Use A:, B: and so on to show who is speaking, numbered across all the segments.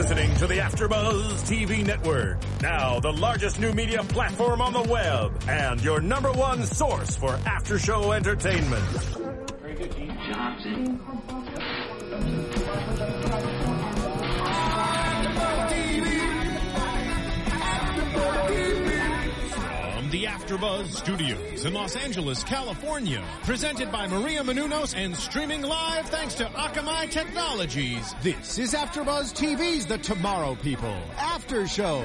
A: listening to the AfterBuzz TV network, now the largest new media platform on the web, and your number one source for after-show entertainment.
B: Very good, Gene. Johnson.
C: The AfterBuzz Studios in Los Angeles, California, presented by Maria Menounos and streaming live thanks to Akamai Technologies. This is AfterBuzz TV's The Tomorrow People After Show.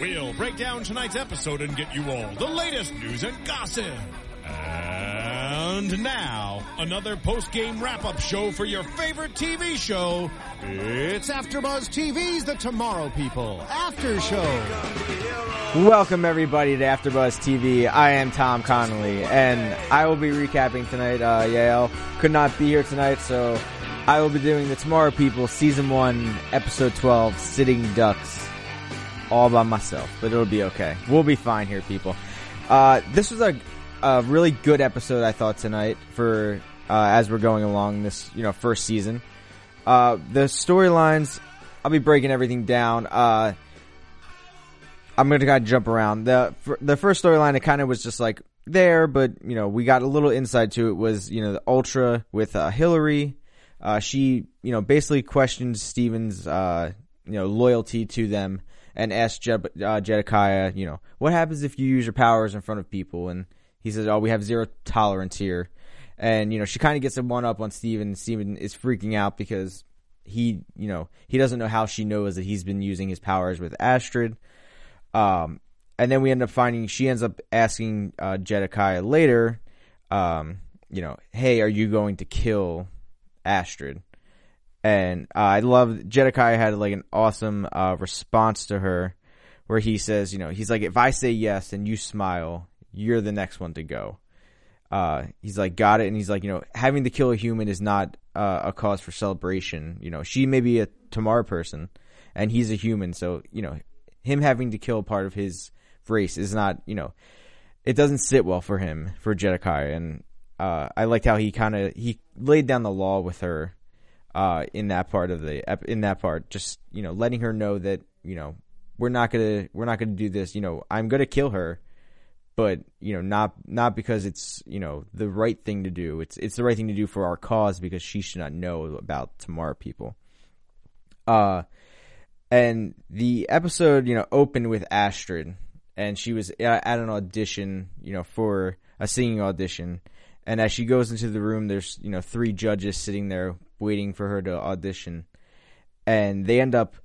C: We'll break down tonight's episode and get you all the latest news and gossip. And now, another post-game wrap-up show for your favorite TV show. It's AfterBuzz TV's The Tomorrow People After Show.
D: Welcome everybody to AfterBuzz TV. I am Tom Connolly, and I will be recapping tonight. Uh, Yael could not be here tonight, so I will be doing the Tomorrow People Season 1, Episode 12, Sitting Ducks, all by myself, but it'll be okay. We'll be fine here, people. Uh, this was a, a really good episode, I thought, tonight for, as we're going along this, you know, first season. Uh, the storylines, I'll be breaking everything down. Uh, I'm gonna kind of jump around. the The first storyline, it kind of was just like there, but you know, we got a little insight to it. Was you know the Ultra with uh, Hillary? Uh, she you know basically questioned Steven's uh, you know loyalty to them and asked Je- uh, Jedikiah, you know, what happens if you use your powers in front of people? And he says, oh, we have zero tolerance here. And you know, she kind of gets a one up on Steven. Steven is freaking out because he you know he doesn't know how she knows that he's been using his powers with Astrid. Um, and then we end up finding she ends up asking uh, Jedikiah later, um, you know, hey, are you going to kill Astrid? And uh, I love Jedikiah had like an awesome uh, response to her, where he says, you know, he's like, if I say yes and you smile, you're the next one to go. Uh, he's like, got it, and he's like, you know, having to kill a human is not uh, a cause for celebration. You know, she may be a Tomorrow person, and he's a human, so you know, him having to kill part of his race is not, you know, it doesn't sit well for him for Jedikiah, and uh, I liked how he kind of he laid down the law with her uh, in that part of the in that part, just you know, letting her know that you know we're not gonna we're not gonna do this. You know, I'm gonna kill her, but you know, not not because it's you know the right thing to do. It's it's the right thing to do for our cause because she should not know about Tomorrow people. Uh, and the episode, you know, opened with Astrid, and she was at an audition, you know, for a singing audition. And as she goes into the room, there's you know three judges sitting there waiting for her to audition, and they end up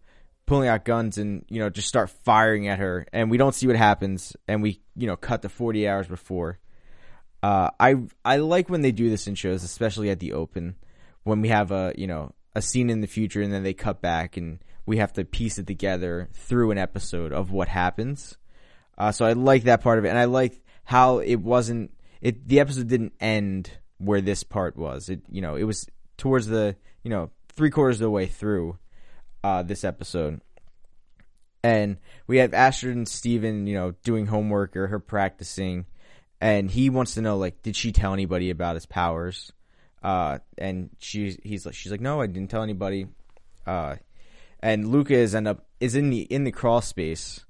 D: pulling out guns and you know just start firing at her, and we don't see what happens, and we you know cut to 40 hours before. Uh, I I like when they do this in shows, especially at the open, when we have a you know a scene in the future and then they cut back and we have to piece it together through an episode of what happens. Uh, so I like that part of it, and I like how it wasn't. It the episode didn't end where this part was. It you know it was towards the you know three quarters of the way through uh, this episode, and we have Astrid and Steven, you know, doing homework or her practicing, and he wants to know like, did she tell anybody about his powers? Uh, and she's he's like she's like, no, I didn't tell anybody. Uh, and Luca is end up is in the in the crawl space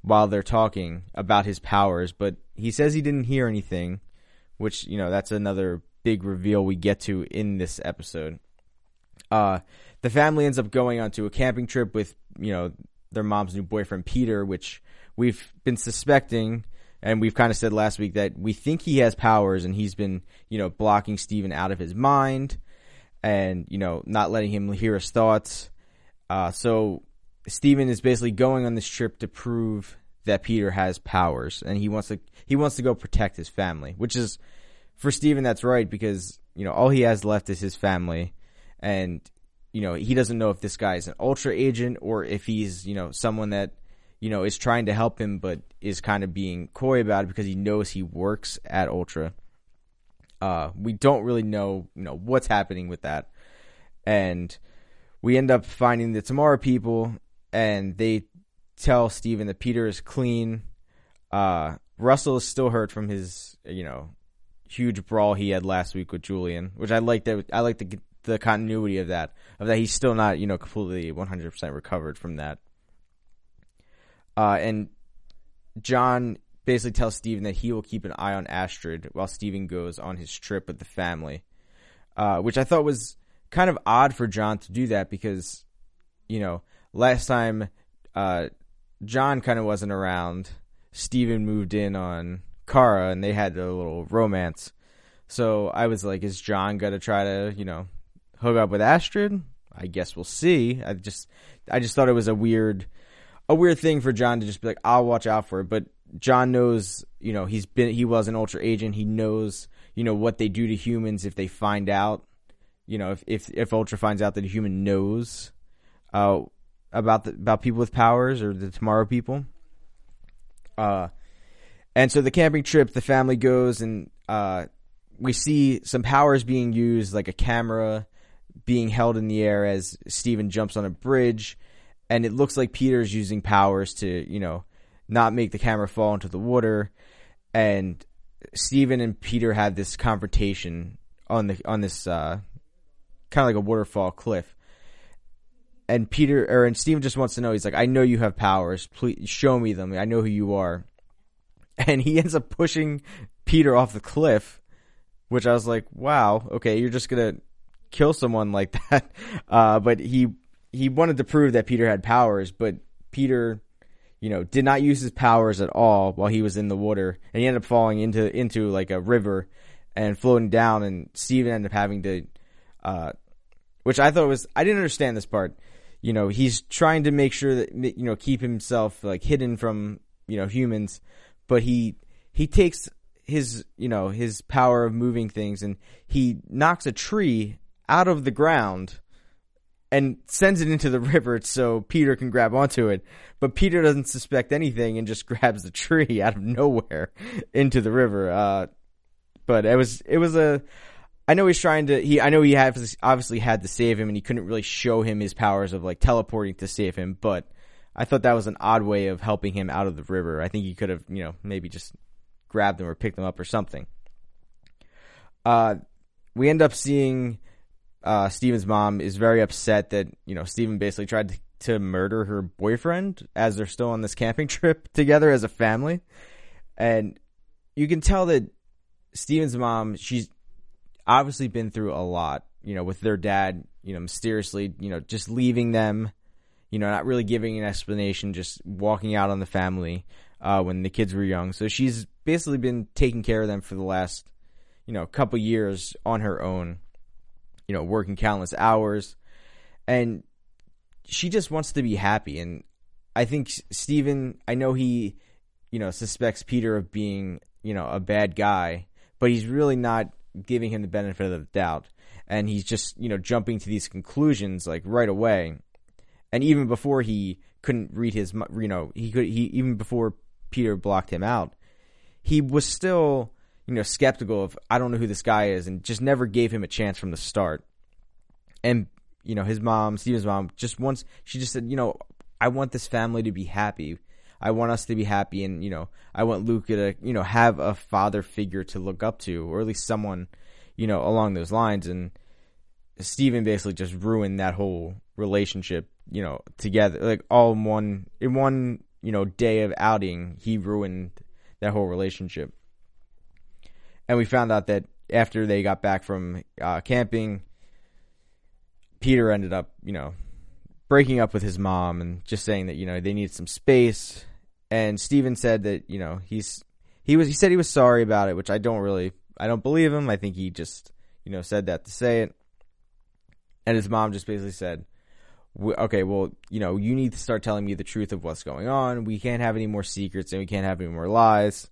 D: while they're talking about his powers, but he says he didn't hear anything, which you know that's another big reveal we get to in this episode. Uh, the family ends up going onto a camping trip with you know their mom's new boyfriend Peter, which we've been suspecting, and we've kind of said last week that we think he has powers, and he's been you know blocking Steven out of his mind, and you know not letting him hear his thoughts. Uh, so Steven is basically going on this trip to prove that Peter has powers, and he wants to he wants to go protect his family, which is for Steven that's right because you know all he has left is his family, and you know he doesn't know if this guy is an ultra agent or if he's you know someone that you know is trying to help him but is kind of being coy about it because he knows he works at Ultra. Uh, we don't really know you know what's happening with that, and we end up finding the Tomorrow people, and they tell Steven that Peter is clean. Uh, Russell is still hurt from his, you know, huge brawl he had last week with Julian, which I like that. I like the the continuity of that of that he's still not you know completely 100% recovered from that. Uh, and John basically tells Steven that he will keep an eye on Astrid while Steven goes on his trip with the family, uh, which I thought was kind of odd for John to do that because, you know, last time uh, John kind of wasn't around, Steven moved in on Kara and they had a little romance. So I was like, is John gonna try to, you know, hook up with Astrid? I guess we'll see. I just, I just thought it was a weird, a weird thing for John to just be like, I'll watch out for it. But John knows, you know, he's been, he was an ultra agent. He knows, you know, what they do to humans if they find out, you know, if if, if Ultra finds out that a human knows, uh, about the about people with powers or the Tomorrow people. Uh, and so the camping trip, the family goes and uh, we see some powers being used, like a camera being held in the air as Steven jumps on a bridge, and it looks like Peter's using powers to, you know, not make the camera fall into the water. And Steven and Peter have this confrontation on the on this uh, kind of like a waterfall cliff. And Peter or and Steven just wants to know. He's like, "I know you have powers. Please show me them. I know who you are." And he ends up pushing Peter off the cliff, which I was like, "Wow, okay, you're just gonna kill someone like that." Uh, but he he wanted to prove that Peter had powers, but Peter you know, did not use his powers at all while he was in the water, and he ended up falling into into like a river and floating down, and Steven ended up having to, uh, which I thought was I didn't understand this part. You know, he's trying to make sure that you know keep himself like hidden from you know humans, but he he takes his you know his power of moving things and he knocks a tree out of the ground and sends it into the river so Peter can grab onto it. But Peter doesn't suspect anything and just grabs the tree out of nowhere into the river. Uh, but it was it was a. I know he's trying to. He I know he had obviously had to save him, and he couldn't really show him his powers of like teleporting to save him. But I thought that was an odd way of helping him out of the river. I think he could have you know maybe just grabbed him or picked him up or something. Uh, we end up seeing uh, Steven's mom is very upset that you know Steven basically tried to, to murder her boyfriend as they're still on this camping trip together as a family, and you can tell that Steven's mom she's obviously been through a lot. You know, with their dad, you know, mysteriously, you know, just leaving them, you know, not really giving an explanation, just walking out on the family uh, when the kids were young. So she's basically been taking care of them for the last, you know, couple years on her own you know, working countless hours. And she just wants to be happy. And I think Steven, I know he, you know, suspects Peter of being, you know, a bad guy, but he's really not giving him the benefit of the doubt. And he's just, you know, jumping to these conclusions like right away. And even before he couldn't read his, you know, he could, he, even before Peter blocked him out, he was still you know, skeptical of I don't know who this guy is, and just never gave him a chance from the start. And you know, his mom, Steven's mom, just once she just said, you know, I want this family to be happy. I want us to be happy, and you know, I want Luca to you know have a father figure to look up to, or at least someone, you know, along those lines. And Steven basically just ruined that whole relationship, you know, together, like all in one in one you know day of outing, he ruined that whole relationship and we found out that after they got back from uh, camping, Peter ended up, you know, breaking up with his mom and just saying that you know they needed some space. And Steven said that you know he's he was he said he was sorry about it, which I don't really I don't believe him. I think he just you know said that to say it. And his mom just basically said, "Okay, well, you know, you need to start telling me the truth of what's going on. We can't have any more secrets and we can't have any more lies."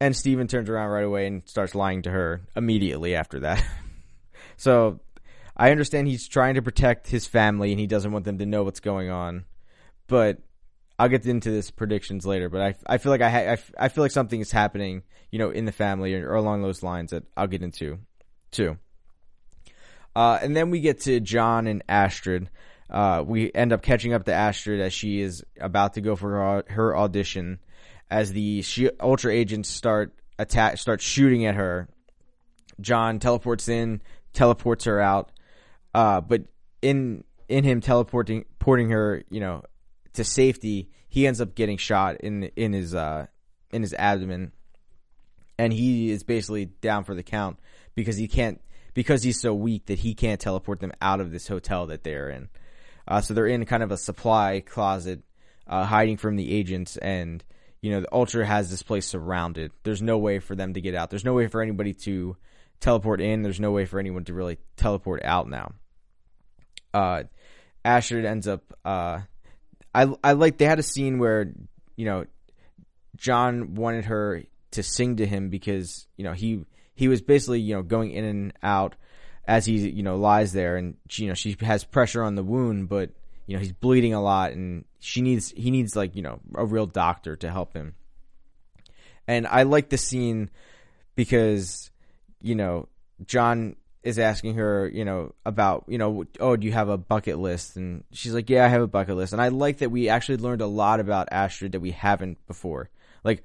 D: And Steven turns around right away and starts lying to her immediately after that. so I understand he's trying to protect his family and he doesn't want them to know what's going on. But I'll get into this predictions later. But I, I feel like I, ha- I, I feel like something is happening, you know, in the family or, or along those lines that I'll get into too. Uh, and then we get to John and Astrid. Uh, we end up catching up to Astrid as she is about to go for her, her audition as the Ultra agents start attack, start shooting at her. John teleports in, teleports her out, Uh, but in in him teleporting porting her, you know, to safety, he ends up getting shot in in his uh in his abdomen, and he is basically down for the count because he can't because he's so weak that he can't teleport them out of this hotel that they're in. Uh, so they're in kind of a supply closet, uh, hiding from the agents, and you know the Ultra has this place surrounded. There's no way for them to get out. There's no way for anybody to teleport in. There's no way for anyone to really teleport out now. Uh, Astrid ends up. Uh, I I like they had a scene where you know John wanted her to sing to him because you know he he was basically you know going in and out as he you know lies there and you know she has pressure on the wound but you know he's bleeding a lot and she needs he needs like you know a real doctor to help him. And i like the scene because you know john is asking her you know about you know oh do you have a bucket list? And she's like yeah i have a bucket list. And i like that we actually learned a lot about astrid that we haven't before. Like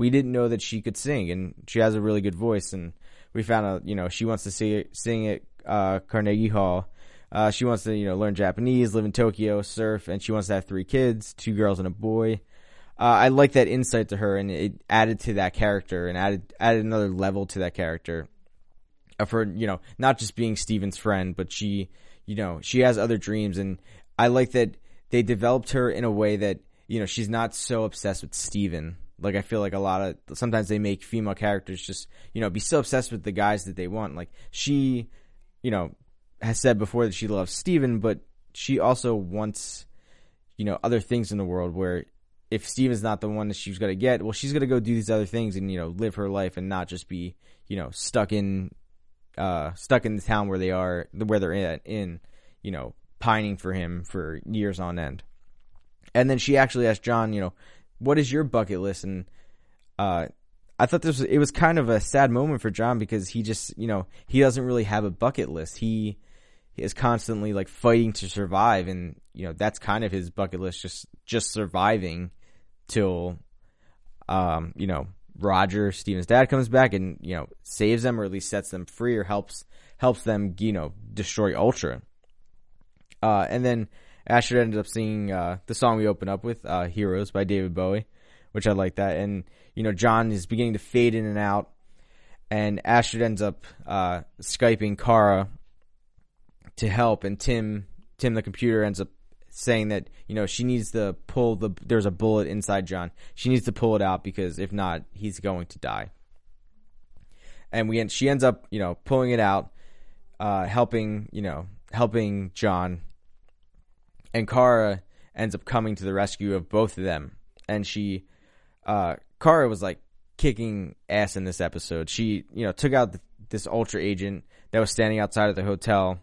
D: we didn't know that she could sing and she has a really good voice. And we found out, you know, she wants to see, sing at uh, Carnegie Hall. Uh, she wants to, you know, learn Japanese, live in Tokyo, surf, and she wants to have three kids, two girls and a boy. Uh, I like that insight to her, and it added to that character and added added another level to that character of her, you know, not just being Steven's friend, but she, you know, she has other dreams, and I like that they developed her in a way that, you know, she's not so obsessed with Steven like I feel like a lot of sometimes they make female characters just you know be so obsessed with the guys that they want. Like she, you know, has said before that she loves Steven, but she also wants you know other things in the world where if Steven's not the one that she's gonna get, well, she's gonna go do these other things and you know live her life and not just be you know stuck in uh stuck in the town where they are where they're in, in you know pining for him for years on end. And then she actually asked John, you know, what is your bucket list? And uh, I thought this was, it was kind of a sad moment for John because he just you know he doesn't really have a bucket list. He is constantly like fighting to survive, and you know that's kind of his bucket list, just just surviving till, um, you know Roger Steven's dad comes back and you know saves them or at least sets them free or helps helps them you know destroy Ultra. Uh, and then Astrid ended up singing uh, the song we open up with, uh, "Heroes" by David Bowie, which I like that. And you know, John is beginning to fade in and out, and Astrid ends up uh, skyping Kara to help, and Tim, Tim the computer, ends up saying that you know she needs to pull the there's a bullet inside John. She needs to pull it out because if not, he's going to die. And we she ends up you know pulling it out, uh, helping you know helping John and Kara ends up coming to the rescue of both of them. And she, uh, Kara was like kicking ass in this episode. She, you know, took out the, this ultra agent that was standing outside of the hotel.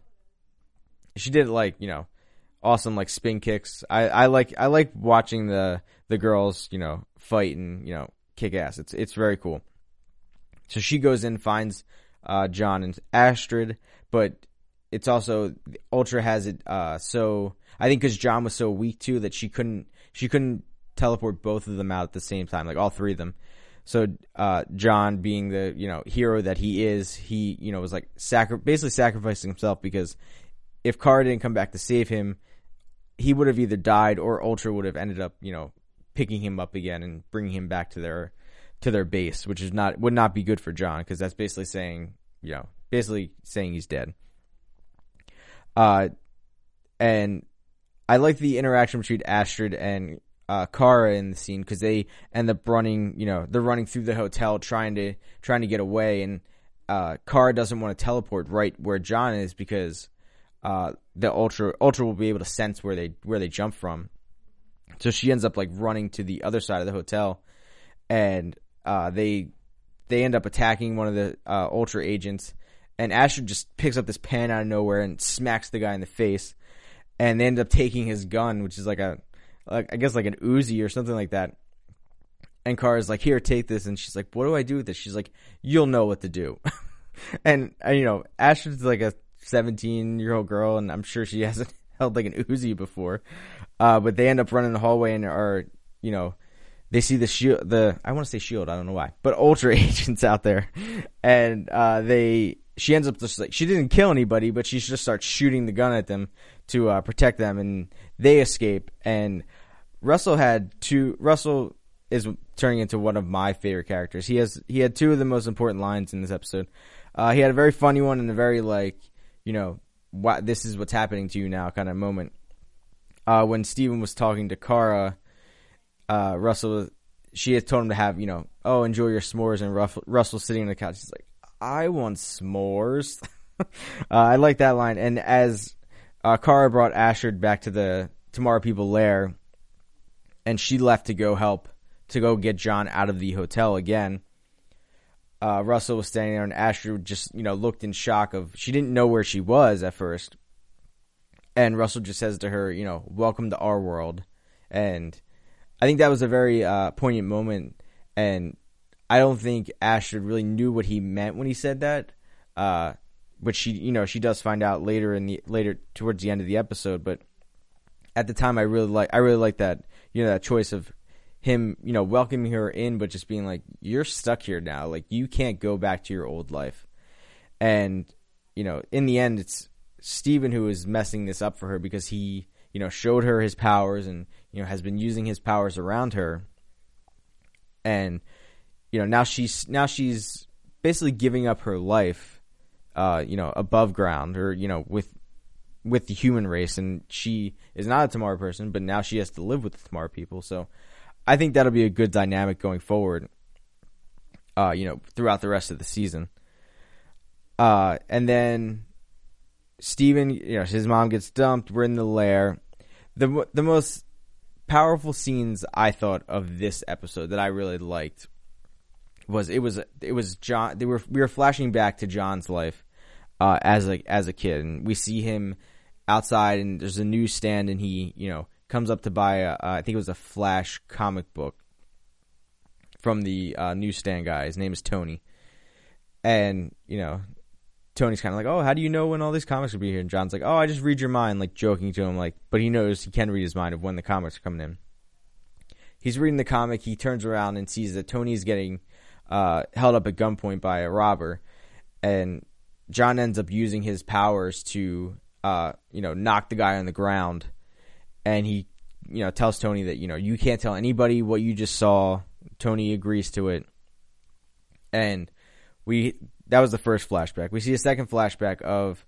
D: She did like, you know, awesome like spin kicks. I, I like I like watching the the girls, you know, fight and you know kick ass. It's it's very cool. So she goes in, finds uh, John and Astrid, but it's also Ultra has it uh, so I think because John was so weak too that she couldn't she couldn't teleport both of them out at the same time, like all three of them. So uh, John, being the you know hero that he is, he you know was like sacri- basically sacrificing himself because if Kara didn't come back to save him, he would have either died or Ultra would have ended up you know picking him up again and bringing him back to their to their base, which is not would not be good for John because that's basically saying you know basically saying he's dead. Uh, and I like the interaction between Astrid and uh, Kara in the scene because they end up running. You know, they're running through the hotel trying to trying to get away, and uh, Kara doesn't want to teleport right where John is because uh, the Ultra Ultra will be able to sense where they where they jump from. So she ends up like running to the other side of the hotel, and uh, they they end up attacking one of the uh, Ultra agents, and Astrid just picks up this pen out of nowhere and smacks the guy in the face and they end up taking his gun, which is like a, like I guess like an Uzi or something like that. And Car is like, "Here, take this," and she's like, "What do I do with this?" She's like, "You'll know what to do." and, and you know, Astrid's like a 17 year old girl, and I'm sure she hasn't held like an Uzi before. Uh, but they end up running the hallway and are, you know, they see the shield, the I want to say shield, I don't know why, but Ultra agents out there, and uh, they she ends up just like she didn't kill anybody, but she just starts shooting the gun at them to uh, protect them, and they escape. And Russell had two. Russell is turning into one of my favorite characters. He has he had two of the most important lines in this episode. Uh, he had a very funny one and a very like you know what this is what's happening to you now kind of moment. Uh, when Steven was talking to Kara, uh, Russell she had told him to have you know oh enjoy your s'mores and Russell, Russell sitting on the couch. He's like I want s'mores. uh, I like that line. And as uh, Kara brought Astrid back to the Tomorrow People lair, and she left to go help to go get John out of the hotel again. Uh, Russell was standing there, and Astrid just you know looked in shock of she didn't know where she was at first, and Russell just says to her, you know, "Welcome to our world," and I think that was a very uh, poignant moment, and I don't think Astrid really knew what he meant when he said that. Uh, but she, you know, she does find out later in the later towards the end of the episode. But at the time, I really like I really like that you know that choice of him, you know, welcoming her in, but just being like, "You're stuck here now. Like you can't go back to your old life." And you know, in the end, it's Steven who is messing this up for her because he, you know, showed her his powers and you know has been using his powers around her. And you know now she's now she's basically giving up her life, uh, you know, above ground or you know with with the human race, and she is not a Tomorrow person, but now she has to live with the Tomorrow people. So I think that'll be a good dynamic going forward. Uh, you know, throughout the rest of the season. Uh, and then Steven, you know, his mom gets dumped. We're in the lair. The the most powerful scenes I thought of this episode that I really liked was it was it was John. They were we were flashing back to John's life uh, as a as a kid, and we see him outside, and there's a newsstand, and he you know comes up to buy a, uh, I think it was a Flash comic book from the uh, newsstand guy. His name is Tony, and you know Tony's kind of like, oh, how do you know when all these comics will be here? And John's like, oh, I just read your mind, like joking to him, like, but he knows he can read his mind of when the comics are coming in. He's reading the comic. He turns around and sees that Tony's getting uh, held up at gunpoint by a robber, and John ends up using his powers to, uh, you know, knock the guy on the ground, and he, you know, tells Tony that you know you can't tell anybody what you just saw. Tony agrees to it, and we that was the first flashback. We see a second flashback of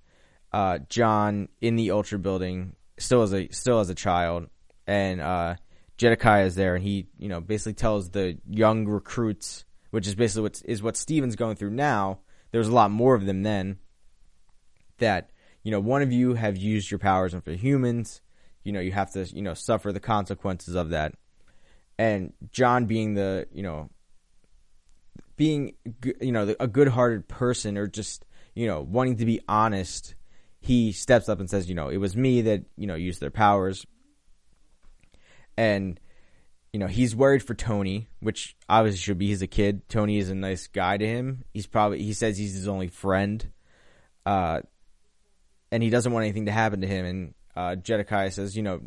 D: uh, John in the Ultra building, still as a still as a child, and uh, Jedediah is there, and he you know basically tells the young recruits which is basically what is what Steven's going through now. There's a lot more of them then. That you know, one of you have used your powers on for humans. You know, you have to you know suffer the consequences of that. And John, being the you know, being you know a good-hearted person, or just you know wanting to be honest, he steps up and says, you know, it was me that you know used their powers. And you know, he's worried for Tony, which obviously should be. He's a kid. Tony is a nice guy to him. He's probably he says he's his only friend, uh, and he doesn't want anything to happen to him. And uh, Jedediah says, you know,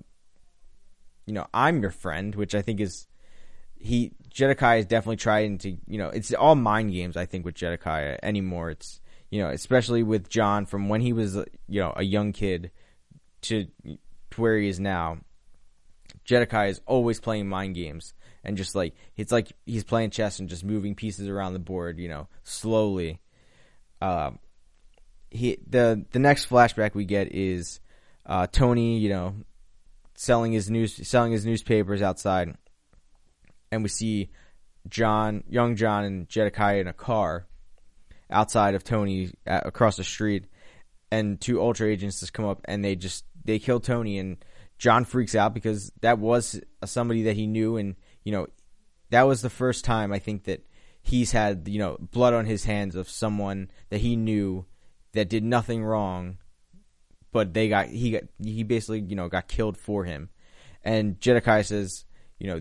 D: you know, I'm your friend, which I think is he Jedediah is definitely trying to, you know, it's all mind games. I think with Jedediah anymore. It's you know, especially with John from when he was you know a young kid to to where he is now Jedediah is always playing mind games and just like it's like he's playing chess and just moving pieces around the board, you know, slowly. Um, he the the next flashback we get is uh, Tony, you know, selling his news selling his newspapers outside, and we see John, young John, and Jedediah in a car outside of Tony uh, across the street, and two Ultra agents just come up and they just they kill Tony. And John freaks out because that was somebody that he knew, and you know, that was the first time I think that he's had you know blood on his hands of someone that he knew that did nothing wrong, but they got he got he basically you know got killed for him, and Jedediah says you know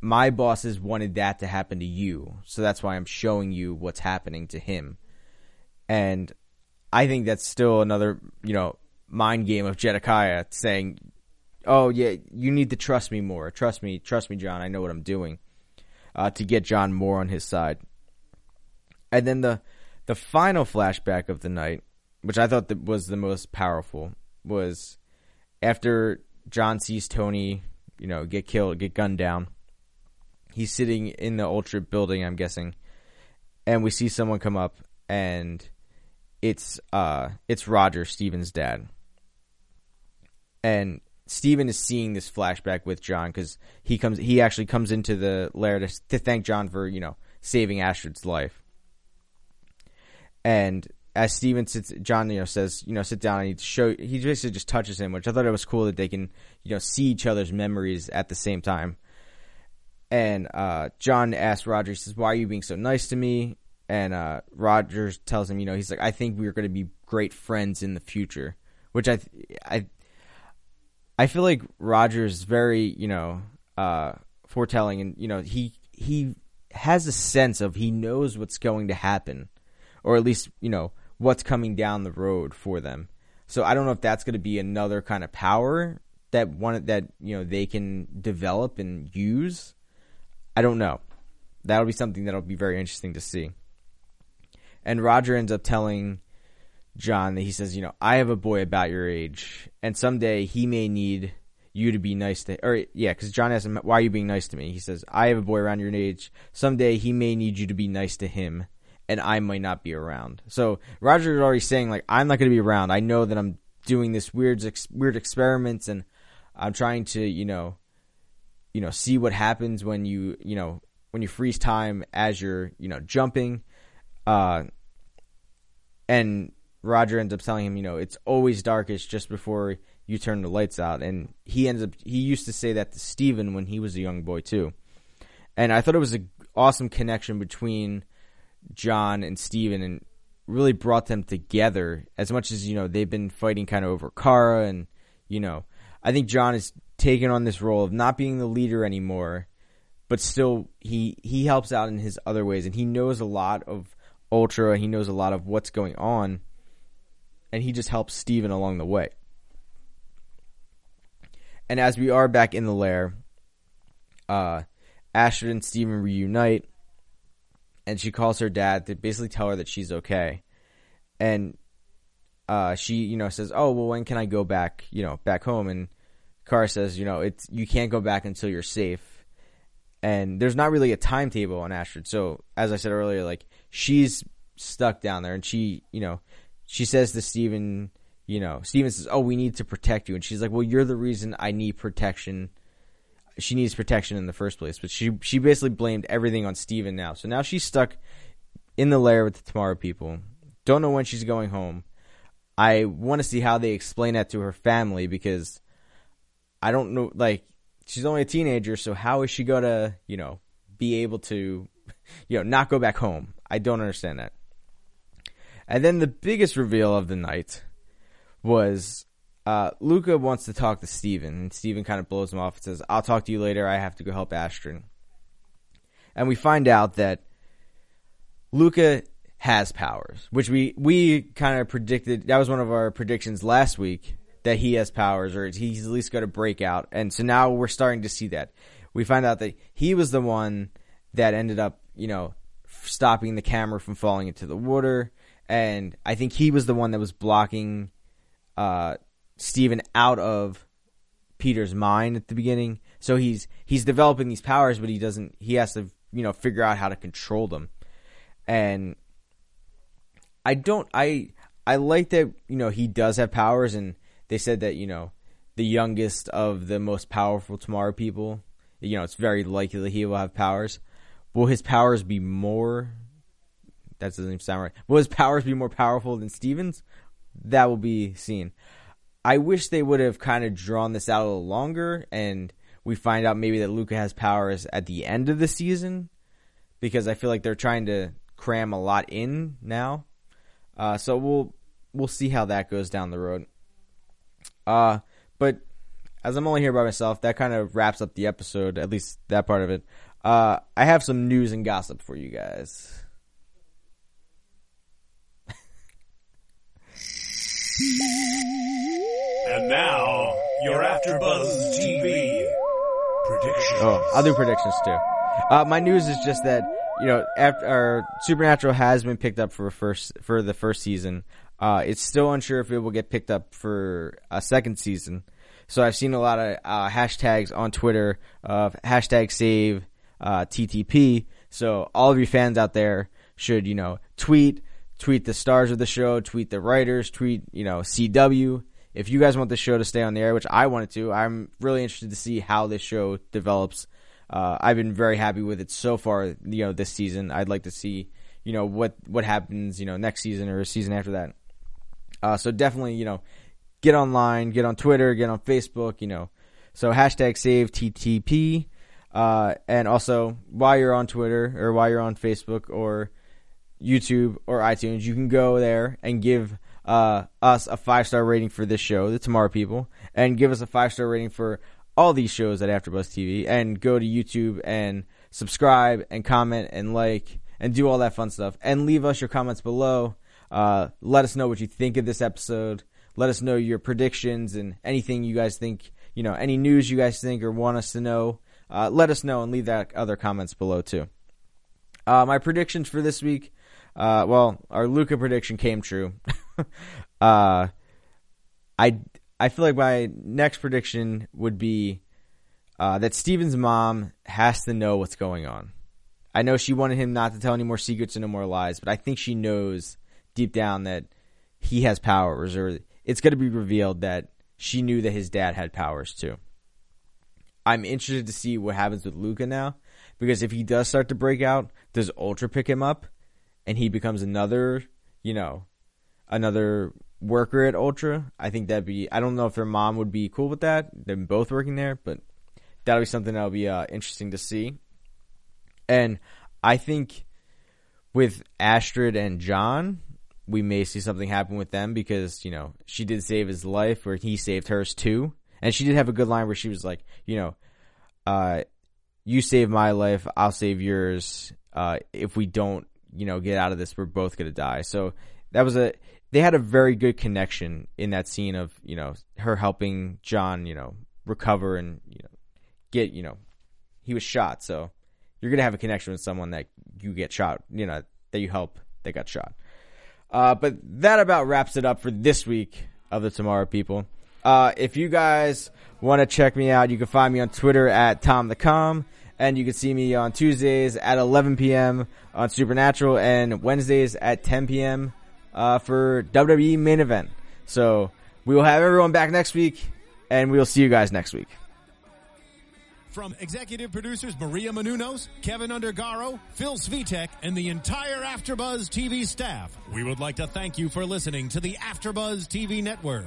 D: my bosses wanted that to happen to you, so that's why I'm showing you what's happening to him, and I think that's still another you know mind game of Jedediah saying oh yeah, you need to trust me more. Trust me, trust me, John. I know what I'm doing. Uh, to get John more on his side. And then the the the final flashback of the night, which I thought that was the most powerful, was after John sees Tony, you know, get killed, get gunned down. He's sitting in the Ultra building, I'm guessing, and we see someone come up, and it's uh it's Roger, Steven's dad, and Steven is seeing this flashback with John because he comes he actually comes into the lair to, to thank John for you know saving Astrid's life, and as Steven sits, John, you know, says, you know, sit down. Need to show. He basically just touches him, which I thought it was cool that they can, you know, see each other's memories at the same time. And uh, John asks Roger, he says, "Why are you being so nice to me?" And uh, Rogers tells him, you know, he's like, "I think we're going to be great friends in the future," which I, I, I feel like Rogers is very, you know, uh, foretelling, and you know, he he has a sense of he knows what's going to happen, or at least, you know what's coming down the road for them. So I don't know if that's going to be another kind of power that one that you know they can develop and use. I don't know. That'll be something that'll be very interesting to see. And Roger ends up telling John that he says, you know, I have a boy about your age, and someday he may need you to be nice to, or yeah, because John asks him, why are you being nice to me? He says, I have a boy around your age. Someday he may need you to be nice to him and I might not be around. So Roger is already saying like I'm not going to be around. I know that I'm doing this weird ex- weird experiments and I'm trying to, you know, you know, see what happens when you, you know, when you freeze time as you're, you know, jumping. Uh and Roger ends up telling him, you know, it's always darkest just before you turn the lights out. And he ends up, he used to say that to Steven when he was a young boy too. And I thought it was an awesome connection between John and Steven and really brought them together as much as, you know, they've been fighting kind of over Kara and, you know, I think John has taken on this role of not being the leader anymore, but still he he helps out in his other ways and he knows a lot of Ultra, he knows a lot of what's going on and he just helps Steven along the way. And as we are back in the lair, uh and Steven reunite and she calls her dad to basically tell her that she's okay. And uh, she, you know, says, "Oh, well, when can I go back? You know, back home?" And Kara says, "You know, it's you can't go back until you're safe." And there's not really a timetable on Astrid. So, as I said earlier, like she's stuck down there, and she, you know, she says to Steven, you know, Steven says, "Oh, we need to protect you," and she's like, "Well, you're the reason I need protection." She needs protection in the first place. But she she basically blamed everything on Steven now. So now she's stuck in the lair with the Tomorrow people. Don't know when she's going home. I want to see how they explain that to her family because I don't know. Like she's only a teenager, so how is she gonna you know be able to you know not go back home? I don't understand that. And then the biggest reveal of the night was uh, Luca wants to talk to Steven, and Steven kind of blows him off and says, I'll talk to you later. I have to go help Astrid. And we find out that Luca has powers, which we, we kind of predicted. That was one of our predictions last week that he has powers, or he's at least going to break out. And so now we're starting to see that. We find out that he was the one that ended up, you know, stopping the camera from falling into the water. And I think he was the one that was blocking uh, Steven out of Peter's mind at the beginning. So he's he's developing these powers, but he doesn't. He has to you know figure out how to control them. And I don't. I I like that you know he does have powers, and they said that you know the youngest of the most powerful Tomorrow people. You know, it's very likely that he will have powers. Will his powers be more? That doesn't even sound right. Will his powers be more powerful than Steven's? That will be seen. I wish they would have kind of drawn this out a little longer and we find out maybe that Luca has powers at the end of the season because I feel like they're trying to cram a lot in now. Uh, so we'll we'll see how that goes down the road. Uh, but as I'm only here by myself, that kind of wraps up the episode, at least that part of it. Uh, I have some news and gossip for you guys.
A: And now, your AfterBuzz TV predictions.
D: Oh, I'll do predictions too. Uh, my news is just that you know, after our Supernatural has been picked up for first for the first season. Uh, it's still unsure if it will get picked up for a second season. So I've seen a lot of uh, hashtags on Twitter of hashtag save uh, TTP. So all of you fans out there should you know tweet tweet the stars of the show, tweet the writers, tweet you know CW. If you guys want the show to stay on the air, which I wanted to, I'm really interested to see how this show develops. Uh, I've been very happy with it so far. You know, this season. I'd like to see you know what what happens you know next season or a season after that. Uh, so definitely you know get online, get on Twitter, get on Facebook. You know, so hashtag save TTP. Uh, and also while you're on Twitter or while you're on Facebook or YouTube or iTunes, you can go there and give uh, us a five star rating for this show, The Tomorrow People, and give us a five star rating for all these shows at AfterBuzz TV. And go to YouTube and subscribe and comment and like and do all that fun stuff. And leave us your comments below. Uh, let us know what you think of this episode. Let us know your predictions and anything you guys think, you know, any news you guys think or want us to know. Uh, let us know and leave that other comments below too. Uh, my predictions for this week uh, well, our Luca prediction came true. uh, I I feel like my next prediction would be uh, that Steven's mom has to know what's going on. I know she wanted him not to tell any more secrets and no more lies, but I think she knows deep down that he has powers, or it's going to be revealed that she knew that his dad had powers too. I'm interested to see what happens with Luca now, because if he does start to break out, does Ultra pick him up? And he becomes another, you know, another worker at Ultra, I think that'd be. I don't know if their mom would be cool with that. Them both working there, but that'll be something that'll be uh, interesting to see. And I think with Astrid and John, we may see something happen with them because you know she did save his life, or he saved hers too. And she did have a good line where she was like, you know, uh, you save my life, I'll save yours. Uh, if we don't you know, get out of this. We're both going to die. So that was a, they had a very good connection in that scene of, you know, her helping John, you know, recover and, you know, get, you know, he was shot. So you're going to have a connection with someone that you get shot, you know, that you help that got shot. Uh, but that about wraps it up for this week of the Tomorrow People. Uh, if you guys want to check me out, you can find me on Twitter at Tom the Com and you can see me on Tuesdays at 11 p.m. on Supernatural and Wednesdays at 10 p.m. Uh, for WWE main event. So we will have everyone back next week, and we will see you guys next week.
C: From executive producers Maria Menounos, Kevin Undergaro, Phil Svitek, and the entire AfterBuzz TV staff, we would like to thank you for listening to the AfterBuzz TV network.